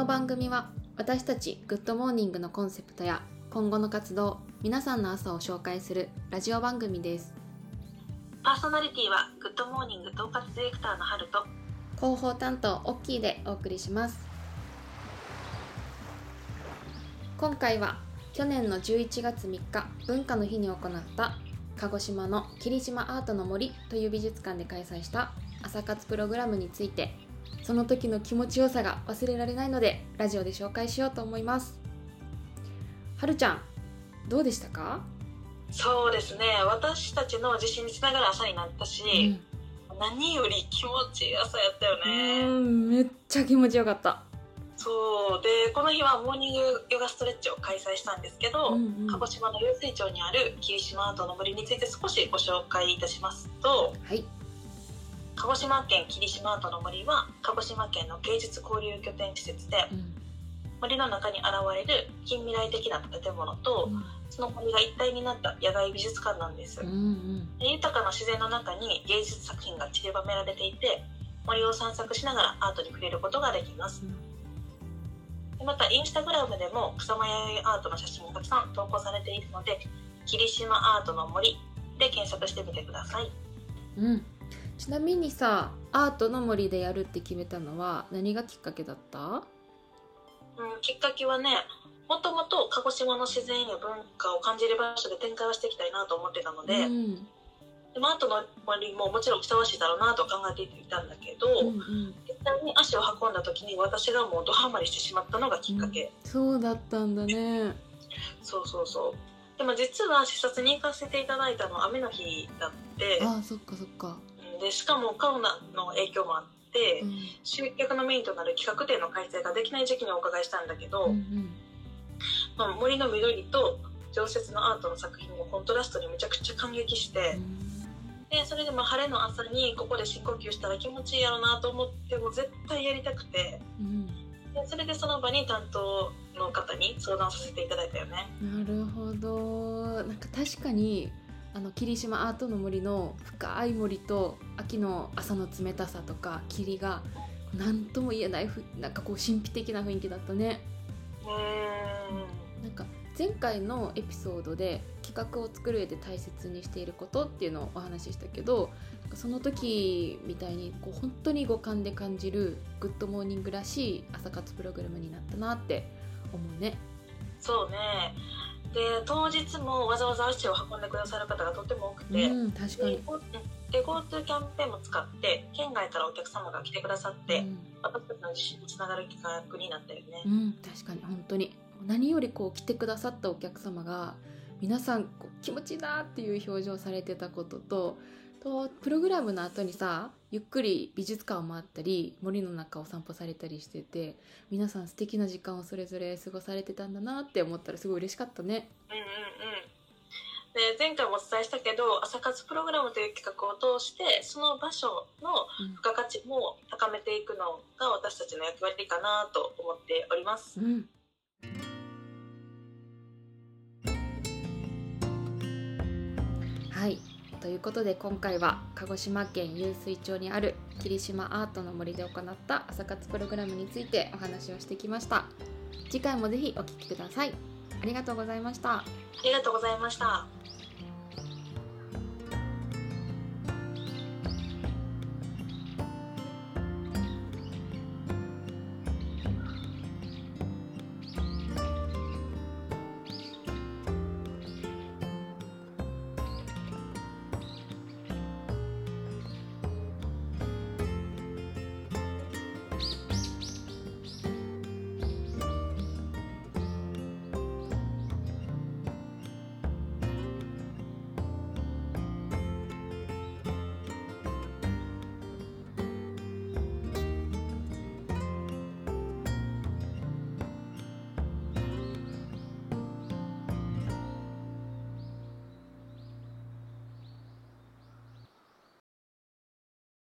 の番組は私たちグッドモーニングのコンセプトや今後の活動皆さんの朝を紹介するラジオ番組です。パーソナリティはグッドモーニング統括ディレクターのハルと広報担当オッキーでお送りします。今回は去年の11月3日文化の日に行った鹿児島の霧島アートの森という美術館で開催した朝活プログラムについてその時の気持ちよさが忘れられないのでラジオで紹介しようと思います。はるちゃんどうでしたか？そうですね。私たちの自信につながる朝になったし、うん、何より気持ちいい朝やったよね。うんめっちゃ気持ちよかった。そう。でこの日はモーニングヨガストレッチを開催したんですけど、うんうん、鹿児島の湧水町にある霧島アートの森について少しご紹介いたしますと、はい、鹿児島県霧島アートの森は鹿児島県の芸術交流拠点施設で、うん、森の中に現れる近未来的な建物と、うん、その森が一体になった野外美術館なんです、うんうん、豊かな自然の中に芸術作品が散りばめられていて森を散策しながらアートに触れることができます、でまたインスタグラムでも草間弥生アートの写真がたくさん投稿されているので霧島アートの森で検索してみてください、うんちなみにさアートの森でやるって決めたのは何がきっかけだった？うんきっかけはねもともと鹿児島の自然や文化を感じる場所で展開をしていきたいなと思ってたので、うん、でもアートの森ももちろんふさわしいだろうなと考えていたんだけど、うんうん、実際に足を運んだ時に私がもうドハマりしてしまったのがきっかけ、うん、そうだったんだね。そうそうそう。でも実は視察に行かせていただいたのは雨の日だって。あそっかそっかでしかもコロナの影響もあって、うん、集客のメインとなる企画展の開催ができない時期にお伺いしたんだけど、うんうん、まあ、森の緑と常設のアートの作品のコントラストにめちゃくちゃ感激して、うん、でそれでも晴れの朝にここで深呼吸したら気持ちいいやろなと思っても絶対やりたくて、うん、でそれでその場に担当の方に相談させていただいたよね。なるほど。なんか確かにあの霧島アートの森の深い森と秋の朝の冷たさとか霧が何とも言えないふなんかこう神秘的な雰囲気だったね。なんか前回のエピソードで企画を作る上で大切にしていることっていうのをお話ししたけどその時みたいにこう本当に五感で感じるグッドモーニングらしい朝活プログラムになったなって思うね。そうねで当日もわざわざ足を運んでくださる方がとても多くて、うん、確かに。で GoTo キャンペーンも使って県外からお客様が来てくださって、うん、私たちの自信につながる企画になったよね、うん、確かに本当に。何よりこう来てくださったお客様が皆さんこう気持ちいいなっていう表情されてたことととプログラムの後にさゆっくり美術館を回ったり森の中を散歩されたりしてて皆さん素敵な時間をそれぞれ過ごされてたんだなって思ったらすごい嬉しかったね。うんうんうんで前回もお伝えしたけど朝活プログラムという企画を通してその場所の付加価値も高めていくのが私たちの役割かなと思っております。うんということで今回は鹿児島県湧水町にある霧島アートの森で行った朝活プログラムについてお話をしてきました。次回もぜひお聴きください。ありがとうございました。ありがとうございました。